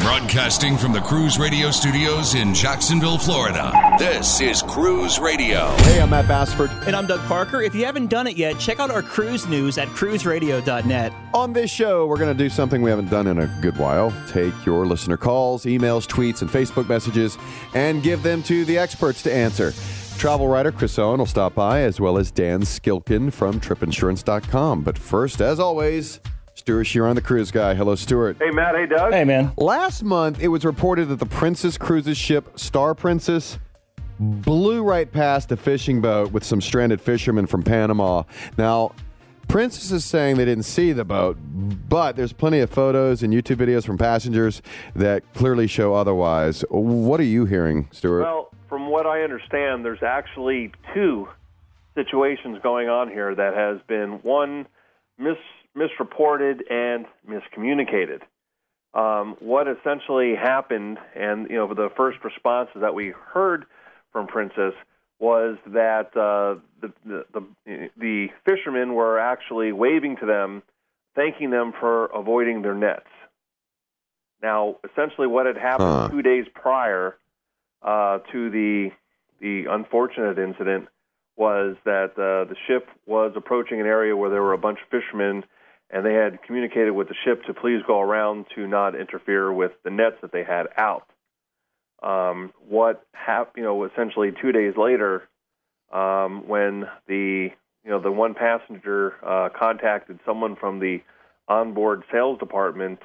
Broadcasting from the Cruise Radio Studios in Jacksonville, Florida. This is Cruise Radio. Hey, I'm Matt Bassford. And I'm Doug Parker. If you haven't done it yet, check out our cruise news at cruiseradio.net. On this show, we're going to do something we haven't done in a good while. Take your listener calls, emails, tweets, and Facebook messages and give them to the experts to answer. Travel writer Chris Owen will stop by, as well as Dan Skilkin from tripinsurance.com. But first, as always, Stewart Chiron, the cruise guy. Hello, Stewart. Hey, Matt. Hey, Doug. Hey, man. Last month, it was reported that the Princess Cruises ship Star Princess blew right past a fishing boat with some stranded fishermen from Panama. Now, Princess is saying they didn't see the boat, but there's plenty of photos and YouTube videos from passengers that clearly show otherwise. What are you hearing, Stewart? Well, from what I understand, there's actually two situations going on here that has been one mis- misreported and miscommunicated. Um, what essentially happened, and you know, the first responses that we heard from Princess was that uh, the, the, the the fishermen were actually waving to them, thanking them for avoiding their nets. Now, essentially, what had happened Huh. two days prior uh, to the the unfortunate incident was that uh, the ship was approaching an area where there were a bunch of fishermen, and they had communicated with the ship to please go around to not interfere with the nets that they had out. Um, what happened, you know, essentially two days later, um, when the you know the one passenger uh, contacted someone from the onboard sales department,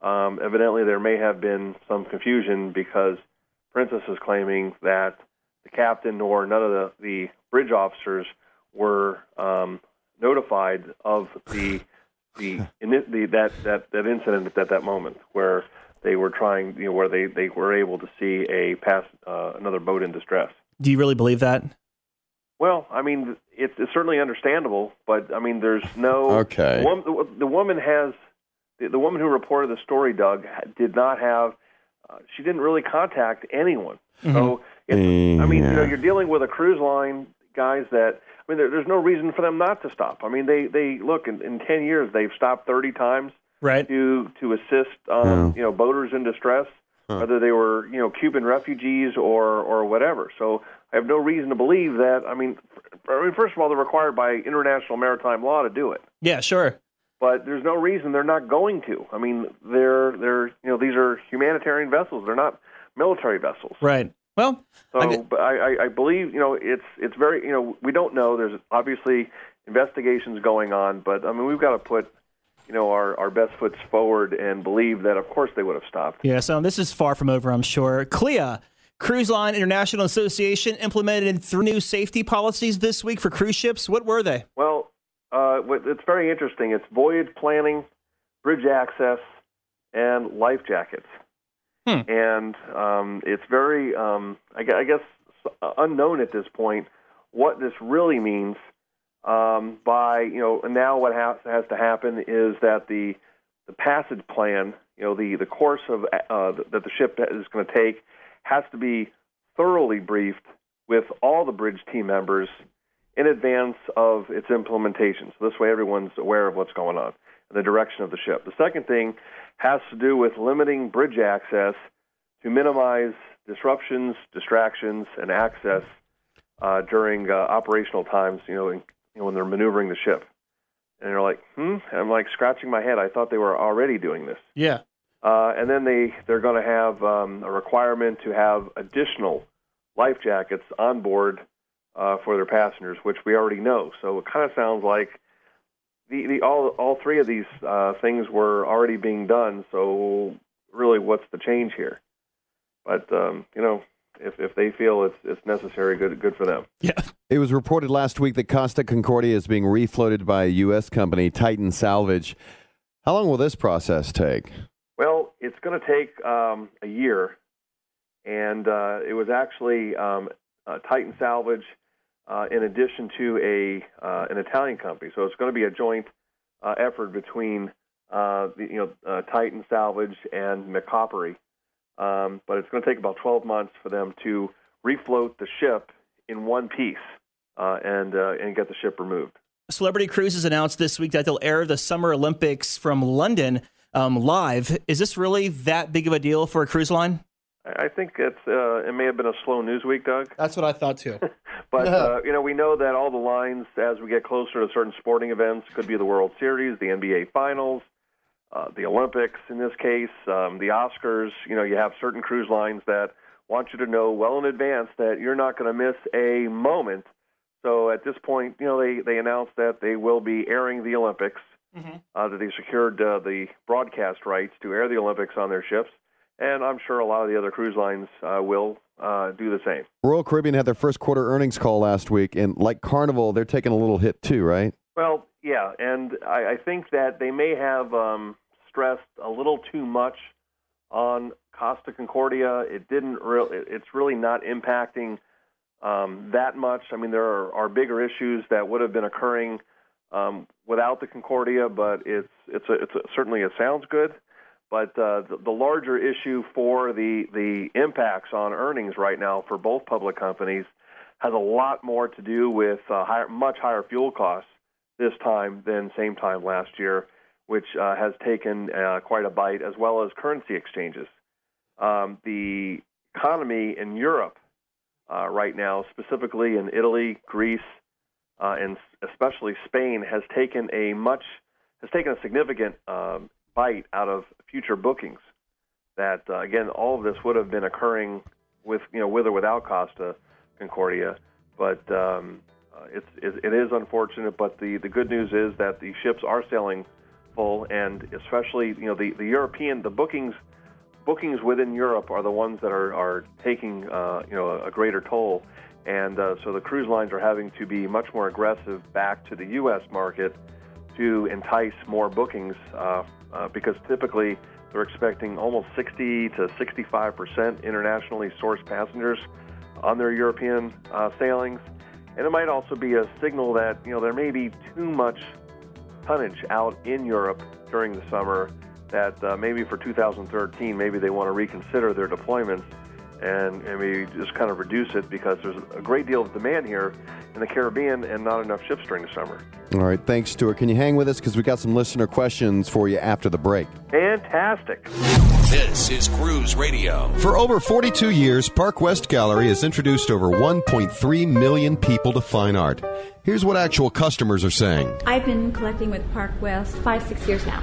um, evidently there may have been some confusion because Princess is claiming that the captain nor none of the, the bridge officers were um, notified of the the, the that, that that incident at that moment where they were trying you know where they, they were able to see a pass uh, another boat in distress. Do you really believe that? Well, I mean, it's, it's certainly understandable, but I mean, there's no. Okay. The woman, the, the woman has the, the woman who reported the story, Doug, did not have. Uh, she didn't really contact anyone. So, it's, I mean, you know, you're dealing with a cruise line guys that. I mean, there, there's no reason for them not to stop. I mean, they they look in, in ten years they've stopped 30 times Right. to to assist um, Yeah. you know boaters in distress, whether they were you know Cuban refugees or or whatever. So I have no reason to believe that. I mean, f- I mean, first of all, they're required by international maritime law to do it, Yeah, sure. but there's no reason they're not going to. I mean, they're they're you know these are humanitarian vessels. They're not military vessels. Right. Well, So, I but I, I, I believe you know it's it's very you know we don't know. There's obviously investigations going on, but I mean we've got to put you know our our best foots forward and believe that of course they would have stopped. yeah, so this is far from over, I'm sure. CLIA, Cruise Line International Association, implemented three new safety policies this week for cruise ships. What were they? Well, uh, it's very interesting. It's voyage planning, bridge access, and life jackets. Hmm. And um, it's very, um, I, I guess, unknown at this point what this really means. Um, by you know, now what has, has to happen is that the the passage plan, you know, the the course of uh, that the ship is going to take, has to be thoroughly briefed with all the bridge team members in advance of its implementation. So this way everyone's aware of what's going on and the direction of the ship. The second thing has to do with limiting bridge access to minimize disruptions, distractions, and access uh, during uh, operational times, you know, in, you know, when they're maneuvering the ship. And they're like, hmm, I'm like scratching my head. I thought they were already doing this. Yeah. Uh, and then they, they're going to have um, a requirement to have additional life jackets on board uh, for their passengers, which we already know. So it kind of sounds like the, the all all three of these uh, things were already being done. So really, what's the change here? But um, you know, if if they feel it's it's necessary, good good for them. Yeah. It was reported last week that Costa Concordia is being refloated by a U.S. company, Titan Salvage. How long will this process take? Well, it's going to take um, a year, and uh, it was actually um, uh, Titan Salvage, uh, in addition to a uh, an Italian company. So it's going to be a joint uh, effort between uh, the, you know, uh, Titan Salvage and Micoperi. Um, but it's going to take about 12 months for them to refloat the ship in one piece uh, and and get the ship removed. Celebrity Cruises announced this week that they'll air the Summer Olympics from London um, live. Is this really that big of a deal for a cruise line? I think it's uh, it may have been a slow news week, Doug. That's what I thought too. But uh, you know, we know that all the lines as we get closer to certain sporting events could be the World Series, the NBA Finals, uh, the Olympics in this case, um, the Oscars. You know, you have certain cruise lines that want you to know well in advance that you're not going to miss a moment. So at this point, you know, they they announced that they will be airing the Olympics. Uh, that they secured uh, the broadcast rights to air the Olympics on their ships, and I'm sure a lot of the other cruise lines uh, will uh, do the same. Royal Caribbean had their first quarter earnings call last week, and like Carnival, they're taking a little hit too, right? Well, yeah, and I, I think that they may have um, stressed a little too much on Costa Concordia. It didn't real. it- It's really not impacting um, that much. I mean, there are, are bigger issues that would have been occurring um, without the Concordia, but it's it's a, it's a, certainly it sounds good. But uh, the, the larger issue for the the impacts on earnings right now for both public companies has a lot more to do with uh, higher, much higher fuel costs this time than same time last year, which uh, has taken uh, quite a bite, as well as currency exchanges. Um, the economy in Europe uh, right now, specifically in Italy, Greece, uh, and especially Spain, has taken a much has taken a significant um, bite out of future bookings. That uh, again, all of this would have been occurring with you know with or without Costa Concordia, but um, uh, it's it, it is unfortunate. But the the good news is that the ships are sailing full, and especially you know the the European the bookings bookings within Europe are the ones that are are taking uh, you know a greater toll, and uh, so the cruise lines are having to be much more aggressive back to the U.S. market to entice more bookings uh, uh, because typically they're expecting almost 60 to 65 percent internationally sourced passengers on their European uh, sailings, and it might also be a signal that you know there may be too much tonnage out in Europe during the summer that uh, maybe for 2013 maybe they want to reconsider their deployments and, and maybe just kind of reduce it because there's a great deal of demand here in the Caribbean and not enough ships during the summer. All right, thanks, Stewart. Can you hang with us because we got some listener questions for you after the break? Fantastic. This is Cruise Radio. For over 42 years, Park West Gallery has introduced over 1.3 million people to fine art. Here's what actual customers are saying. I've been collecting with Park West five, six years now.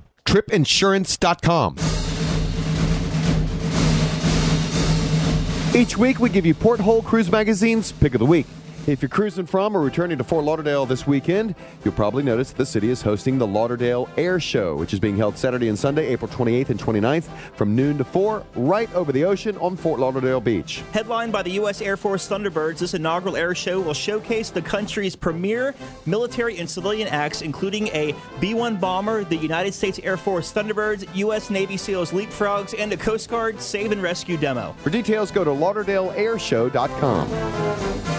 tripinsurance.com. Each week, we give you Porthole Cruise Magazine's Pick of the Week. If you're cruising from or returning to Fort Lauderdale this weekend, you'll probably notice that the city is hosting the Lauderdale Air Show, which is being held Saturday and Sunday, April 28th and 29th from noon to 4, right over the ocean on Fort Lauderdale Beach. Headlined by the U.S. Air Force Thunderbirds, this inaugural air show will showcase the country's premier military and civilian acts, including a B 1 bomber, the United States Air Force Thunderbirds, U.S. Navy SEALs Leapfrogs, and a Coast Guard save and rescue demo. For details, go to lauderdaleairshow.com.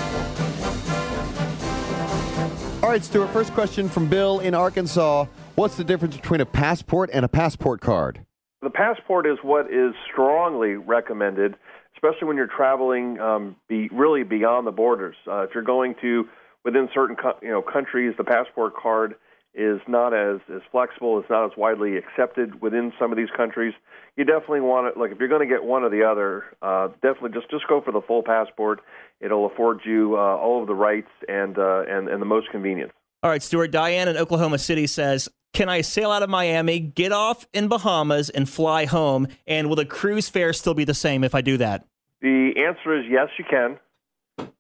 right, Stewart, first question from Bill in Arkansas. What's the difference between a passport and a passport card? The passport is what is strongly recommended, especially when you're traveling um, be really beyond the borders. Uh, if you're going to within certain co- you know countries, the passport card is not as as flexible. It's not as widely accepted within some of these countries. You definitely want it. Like if you're going to get one or the other, uh, definitely just just go for the full passport. It'll afford you uh, all of the rights and uh, and and the most convenience. All right, Stewart. Diane in Oklahoma City says, "Can I sail out of Miami, get off in Bahamas, and fly home? And will the cruise fare still be the same if I do that?" The answer is yes, you can.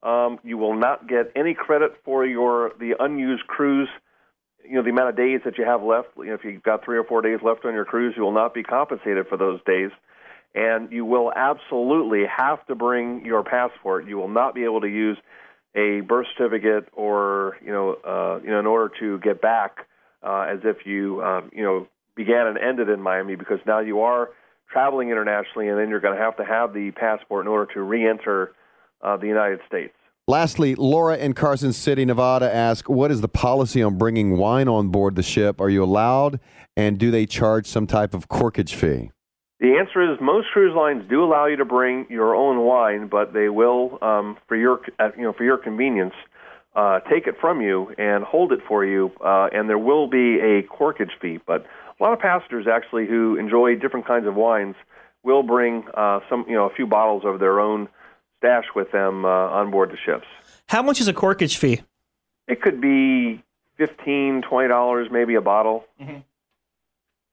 Um, you will not get any credit for your the unused cruise you know the amount of days that you have left. You know, if you've got three or four days left on your cruise, you will not be compensated for those days, and you will absolutely have to bring your passport. You will not be able to use a birth certificate or you know uh, you know in order to get back uh, as if you um, you know began and ended in Miami because now you are traveling internationally, and then you're going to have to have the passport in order to re-enter uh, the United States. Lastly, Laura in Carson City, Nevada asks, What is the policy on bringing wine on board the ship? Are you allowed? And do they charge some type of corkage fee? The answer is most cruise lines do allow you to bring your own wine, but they will, um, for your uh, you know for your convenience, uh, take it from you and hold it for you, uh, and there will be a corkage fee. But a lot of passengers actually who enjoy different kinds of wines will bring uh, some you know a few bottles of their own stash with them uh, on board the ships. How much is a corkage fee? It could be fifteen, twenty dollars, maybe a bottle. Mm-hmm.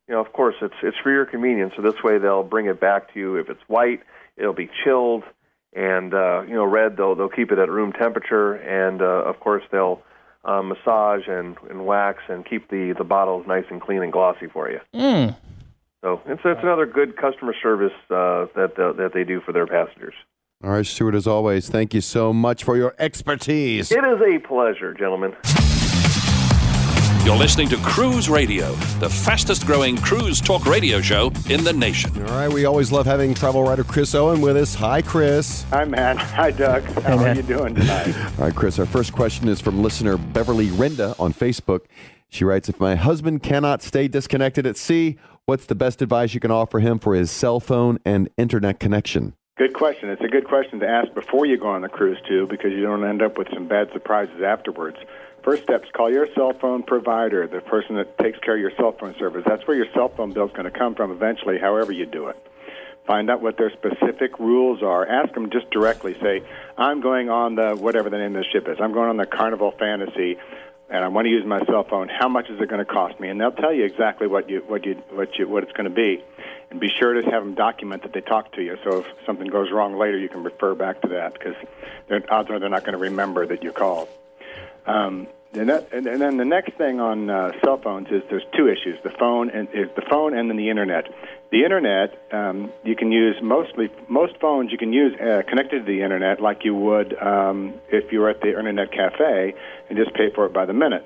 You know, of course, it's it's for your convenience. So this way, they'll bring it back to you. If it's white, it'll be chilled, and uh, you know, red, they'll they'll keep it at room temperature, and uh, of course, they'll uh, massage and, and wax and keep the the bottles nice and clean and glossy for you. Mm. So it's it's another good customer service uh, that the, that they do for their passengers. All right, Stewart, as always, thank you so much for your expertise. It is a pleasure, gentlemen. You're listening to Cruise Radio, the fastest growing cruise talk radio show in the nation. All right, we always love having travel writer Chris Owen with us. Hi, Chris. Hi, Matt. Hi, Doug. How are you doing tonight? All right, Chris, our first question is from listener Beverly Renda on Facebook. She writes If my husband cannot stay disconnected at sea, what's the best advice you can offer him for his cell phone and internet connection? Good question. It's a good question to ask before you go on the cruise, too, because you don't end up with some bad surprises afterwards. First step is call your cell phone provider, the person that takes care of your cell phone service. That's where your cell phone bill is going to come from eventually, however you do it. Find out what their specific rules are. Ask them just directly. Say, I'm going on the whatever the name of the ship is. I'm going on the Carnival Fantasy, and I want to use my cell phone. How much is it going to cost me? And they'll tell you exactly what you what you what you what it's going to be. And be sure to have them document that they talked to you. So if something goes wrong later, you can refer back to that because odds are they're not going to remember that you called. Um, and, that, and, and then the next thing on uh, cell phones is there's two issues: the phone and is the phone, and then the internet. The internet um, you can use mostly most phones you can use uh, connected to the internet like you would um, if you were at the internet cafe and just pay for it by the minute.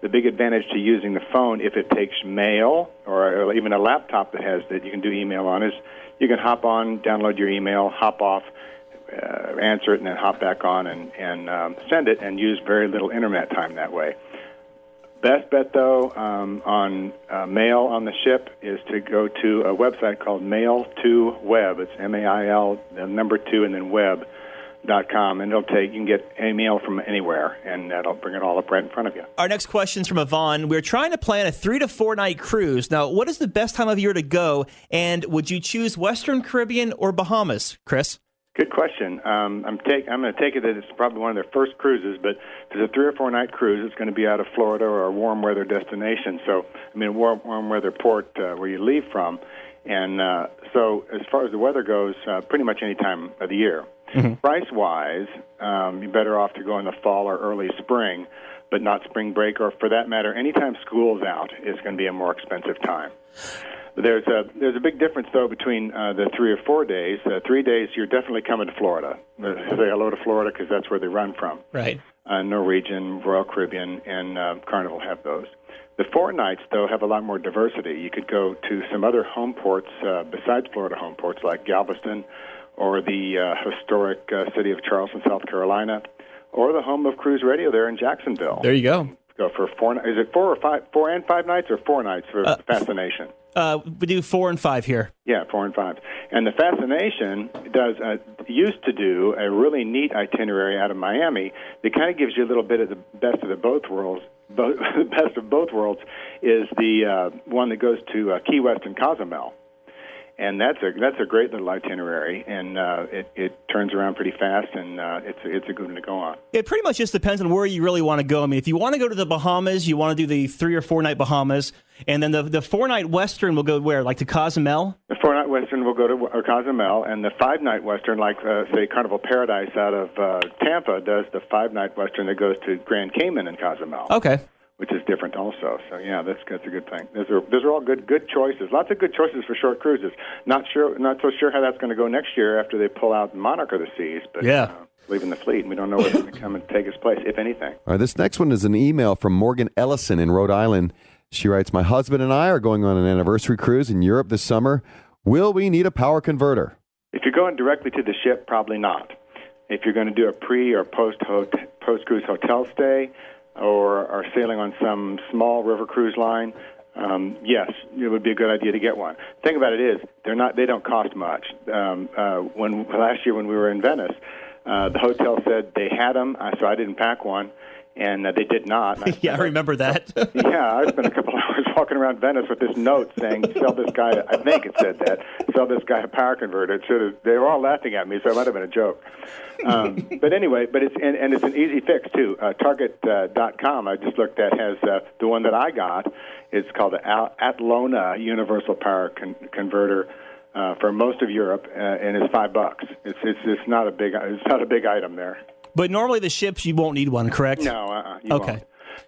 The big advantage to using the phone, if it takes mail or, or even a laptop that has that you can do email on, is you can hop on, download your email, hop off, uh, answer it, and then hop back on and, and um, send it, and use very little internet time that way. Best bet, though, um, on uh, mail on the ship is to go to a website called Mail2Web. It's M-A-I-L, the number two, and then web dot com, and it'll take you can get a mail from anywhere, and that'll bring it all up right in front of you. Our next question is from Yvonne. We're trying to plan a three to four night cruise. Now, what is the best time of year to go? And would you choose Western Caribbean or Bahamas, Chris? Good question. Um, I'm take I'm going to take it that it's probably one of their first cruises, but it's a three or four night cruise, it's going to be out of Florida or a warm weather destination. So, I mean, warm warm weather port uh, where you leave from, and uh, so as far as the weather goes, uh, pretty much any time of the year. Price wise, um, you're better off to go in the fall or early spring, but not spring break, or for that matter, anytime school's out is going to be a more expensive time. There's a there's a big difference though between uh, the three or four days. Uh, three days, you're definitely coming to Florida. Uh, Say hello to Florida because that's where they run from. Right. Uh, Norwegian, Royal Caribbean, and uh, Carnival have those. The four nights though have a lot more diversity. You could go to some other home ports uh, besides Florida home ports like Galveston, or the uh, historic uh, city of Charleston, South Carolina, or the home of Cruise Radio there in Jacksonville. There you go. Go for four. Is it four or five? Four and five nights, or four nights for Fascination? Uh, we do four and five here. Yeah, four and five. And the Fascination does uh, used to do a really neat itinerary out of Miami that kind of gives you a little bit of the best of the both worlds. Both, the best of both worlds is the uh, one that goes to uh, Key West and Cozumel, and that's a that's a great little itinerary, and uh, it it turns around pretty fast, and uh, it's it's a good one to go on. It pretty much just depends on where you really want to go. I mean, if you want to go to the Bahamas, you want to do the three or four night Bahamas, and then the the four night Western will go where, like to Cozumel. The four night Western will go to uh, Cozumel, and the five night Western, like uh, say Carnival Paradise out of uh, Tampa, does the five night Western that goes to Grand Cayman and Cozumel. Okay. Which is different also. So yeah, that's that's a good thing. Those are those are all good good choices. Lots of good choices for short cruises. Not sure not so sure how that's going to go next year after they pull out Monarch of the Seas, but Yeah. uh, leaving the fleet, and we don't know what's going to come and take its place, if anything. All right, this next one is an email from Morgan Ellison in Rhode Island. She writes, My husband and I are going on an anniversary cruise in Europe this summer. Will we need a power converter? If you're going directly to the ship, probably not. If you're going to do a pre or post post cruise hotel stay, or are sailing on some small river cruise line, um, yes, it would be a good idea to get one. The thing about it is, they're not. They don't cost much. Um, uh, when last year when we were in Venice, uh, the hotel said they had them, so I didn't pack one, and uh, they did not. I yeah, I remember that. yeah, I spent a couple hours walking around Venice with this note saying, "Sell this guy." I think it said that. Sell this guy a power converter. It should have. They were all laughing at me, so it might have been a joke. Um, but anyway, but it's and, and it's an easy fix too. Uh, Target uh, dot com. I just looked at has uh, the one that I got. It's called the Al- Atlona Universal Power con- Converter. Uh, for most of Europe, uh, and it's five bucks. It's, it's it's not a big it's not a big item there. But normally the ships you won't need one, correct? No, uh-uh, you okay. won't.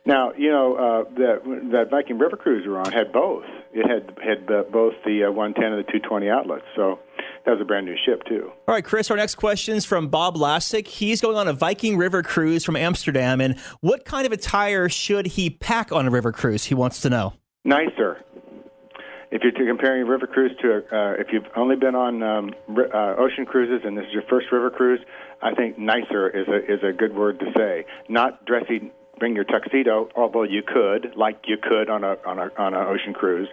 Now you know uh, that that Viking River cruise we were on had both. It had had uh, both the uh, 110 and the 220 outlets. So that was a brand new ship too. All right, Chris, our next question is from Bob Lassick. He's going on a Viking River cruise from Amsterdam. And what kind of attire should he pack on a river cruise? He wants to know. Nicer. If you're comparing a river cruise to, uh, if you've only been on um, uh, ocean cruises and this is your first river cruise, I think nicer is a is a good word to say. Not dressy, bring your tuxedo, although you could, like you could on a on a on an ocean cruise.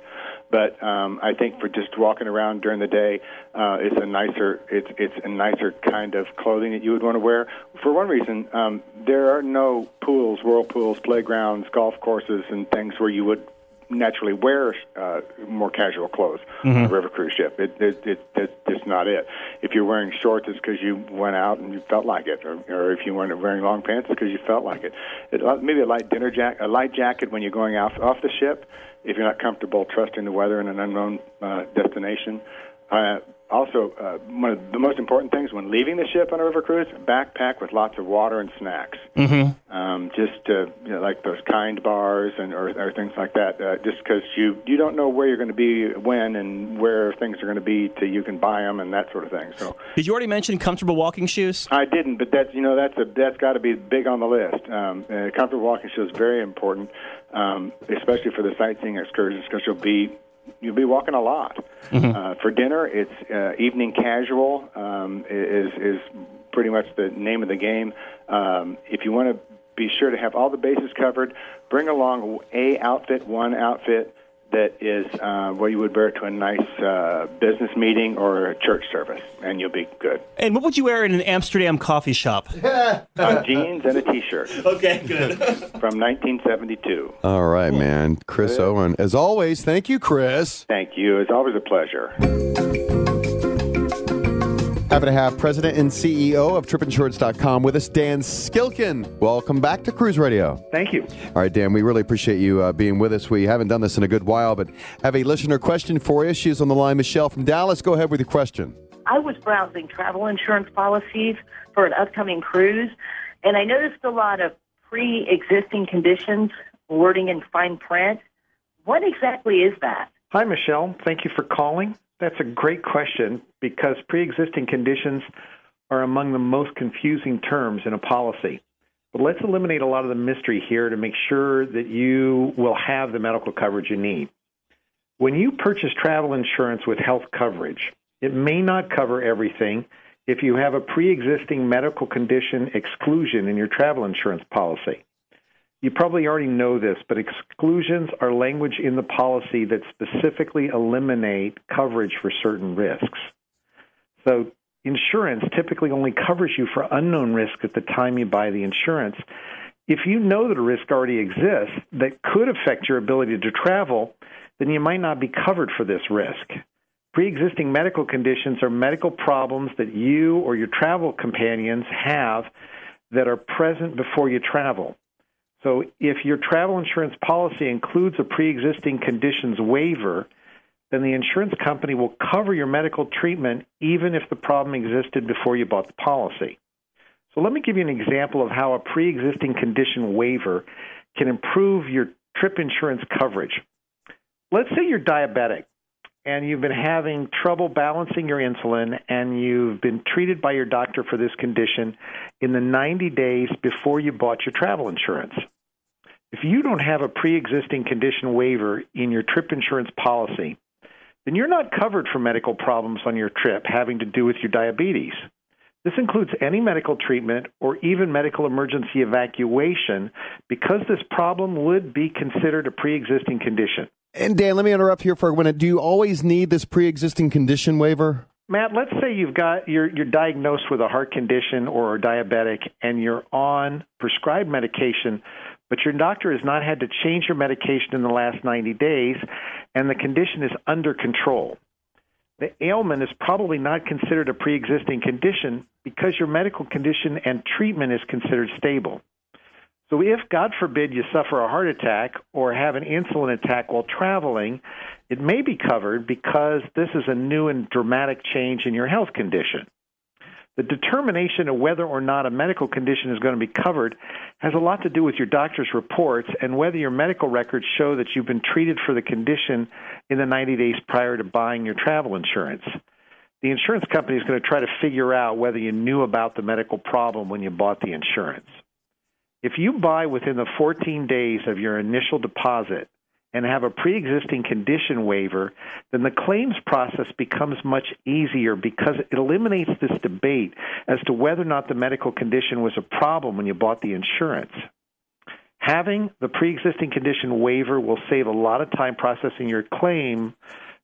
But um, I think for just walking around during the day, uh, it's a nicer it's it's a nicer kind of clothing that you would want to wear. For one reason, um, there are no pools, whirlpools, playgrounds, golf courses, and things where you would naturally wear uh, more casual clothes on a river cruise ship. It, it, it, it, it's not it. If you're wearing shorts, it's because you went out and you felt like it, or, or if you weren't wearing long pants, it's because you felt like it. it. uh, Maybe a light dinner jacket, a light jacket when you're going off off the ship. If you're not comfortable trusting the weather in an unknown uh, destination. Uh, also, uh, one of the most important things when leaving the ship on a river cruise: backpack with lots of water and snacks. Mm-hmm. Um, just uh, you know, like those kind bars and or, or things like that. Uh, just because you you don't know where you're going to be when and where things are going to be till you can buy them and that sort of thing. So Did you already mention comfortable walking shoes? I didn't, but that's you know that's a that's got to be big on the list. Um, uh, comfortable walking shoes is very important, um, especially for the sightseeing excursions because you'll be you'll be walking a lot. Uh, for dinner, it's uh, evening casual um, is is pretty much the name of the game. Um, if you want to be sure to have all the bases covered, bring along a outfit, one outfit that is uh, what you would wear to a nice uh, business meeting or a church service, and you'll be good. And what would you wear in an Amsterdam coffee shop? uh, jeans and a T-shirt. Okay, good. From 1972. All right, man. Chris Owen. As always, thank you, Chris. Thank you. It's always a pleasure. Happy to have President and CEO of TripInsurance.com with us, Dan Skilkin. Welcome back to Cruise Radio. Thank you. All right, Dan, we really appreciate you uh, being with us. We haven't done this in a good while, but have a listener question for you. She's on the line, Michelle from Dallas. Go ahead with your question. I was browsing travel insurance policies for an upcoming cruise, and I noticed a lot of pre existing conditions wording in fine print. What exactly is that? Hi, Michelle. Thank you for calling. That's a great question because pre existing conditions are among the most confusing terms in a policy. But let's eliminate a lot of the mystery here to make sure that you will have the medical coverage you need. When you purchase travel insurance with health coverage, it may not cover everything if you have a pre existing medical condition exclusion in your travel insurance policy. You probably already know this, but exclusions are language in the policy that specifically eliminate coverage for certain risks. So, insurance typically only covers you for unknown risk at the time you buy the insurance. If you know that a risk already exists that could affect your ability to travel, then you might not be covered for this risk. Pre existing medical conditions are medical problems that you or your travel companions have that are present before you travel. So, if your travel insurance policy includes a pre existing conditions waiver, then the insurance company will cover your medical treatment even if the problem existed before you bought the policy. So, let me give you an example of how a pre existing condition waiver can improve your trip insurance coverage. Let's say you're diabetic and you've been having trouble balancing your insulin and you've been treated by your doctor for this condition in the 90 days before you bought your travel insurance. If you don't have a pre existing condition waiver in your trip insurance policy, then you're not covered for medical problems on your trip having to do with your diabetes. This includes any medical treatment or even medical emergency evacuation because this problem would be considered a pre existing condition. And Dan, let me interrupt here for a minute. Do you always need this pre-existing condition waiver? Matt, let's say you've got you're you're diagnosed with a heart condition or a diabetic and you're on prescribed medication, but your doctor has not had to change your medication in the last 90 days and the condition is under control. The ailment is probably not considered a pre-existing condition because your medical condition and treatment is considered stable. So, if, God forbid, you suffer a heart attack or have an insulin attack while traveling, it may be covered because this is a new and dramatic change in your health condition. The determination of whether or not a medical condition is going to be covered has a lot to do with your doctor's reports and whether your medical records show that you've been treated for the condition in the 90 days prior to buying your travel insurance. The insurance company is going to try to figure out whether you knew about the medical problem when you bought the insurance. If you buy within the 14 days of your initial deposit and have a pre existing condition waiver, then the claims process becomes much easier because it eliminates this debate as to whether or not the medical condition was a problem when you bought the insurance. Having the pre existing condition waiver will save a lot of time processing your claim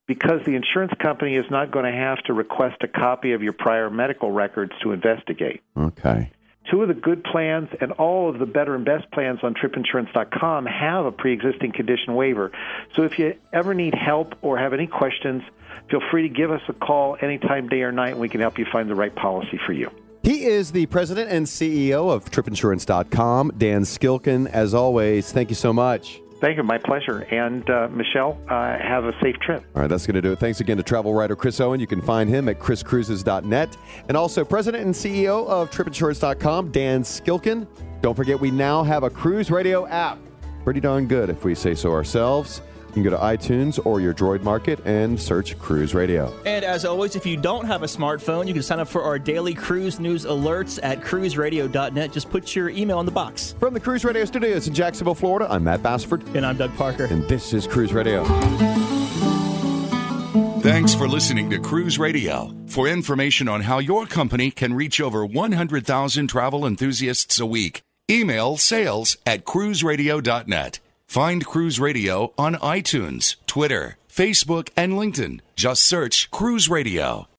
because the insurance company is not going to have to request a copy of your prior medical records to investigate. Okay. Two of the good plans and all of the better and best plans on tripinsurance.com have a pre existing condition waiver. So if you ever need help or have any questions, feel free to give us a call anytime, day or night, and we can help you find the right policy for you. He is the president and CEO of tripinsurance.com, Dan Skilkin. As always, thank you so much. Thank you. My pleasure. And uh, Michelle, uh, have a safe trip. All right, that's going to do it. Thanks again to travel writer Chris Owen. You can find him at chriscruises.net. And also, president and CEO of tripinsurance.com, Dan Skilkin. Don't forget, we now have a cruise radio app. Pretty darn good, if we say so ourselves. You can go to iTunes or your Droid Market and search Cruise Radio. And as always, if you don't have a smartphone, you can sign up for our daily cruise news alerts at cruiseradio.net. Just put your email in the box. From the Cruise Radio Studios in Jacksonville, Florida, I'm Matt Bassford. And I'm Doug Parker. And this is Cruise Radio. Thanks for listening to Cruise Radio. For information on how your company can reach over 100,000 travel enthusiasts a week, email sales at cruiseradio.net. Find Cruise Radio on iTunes, Twitter, Facebook, and LinkedIn. Just search Cruise Radio.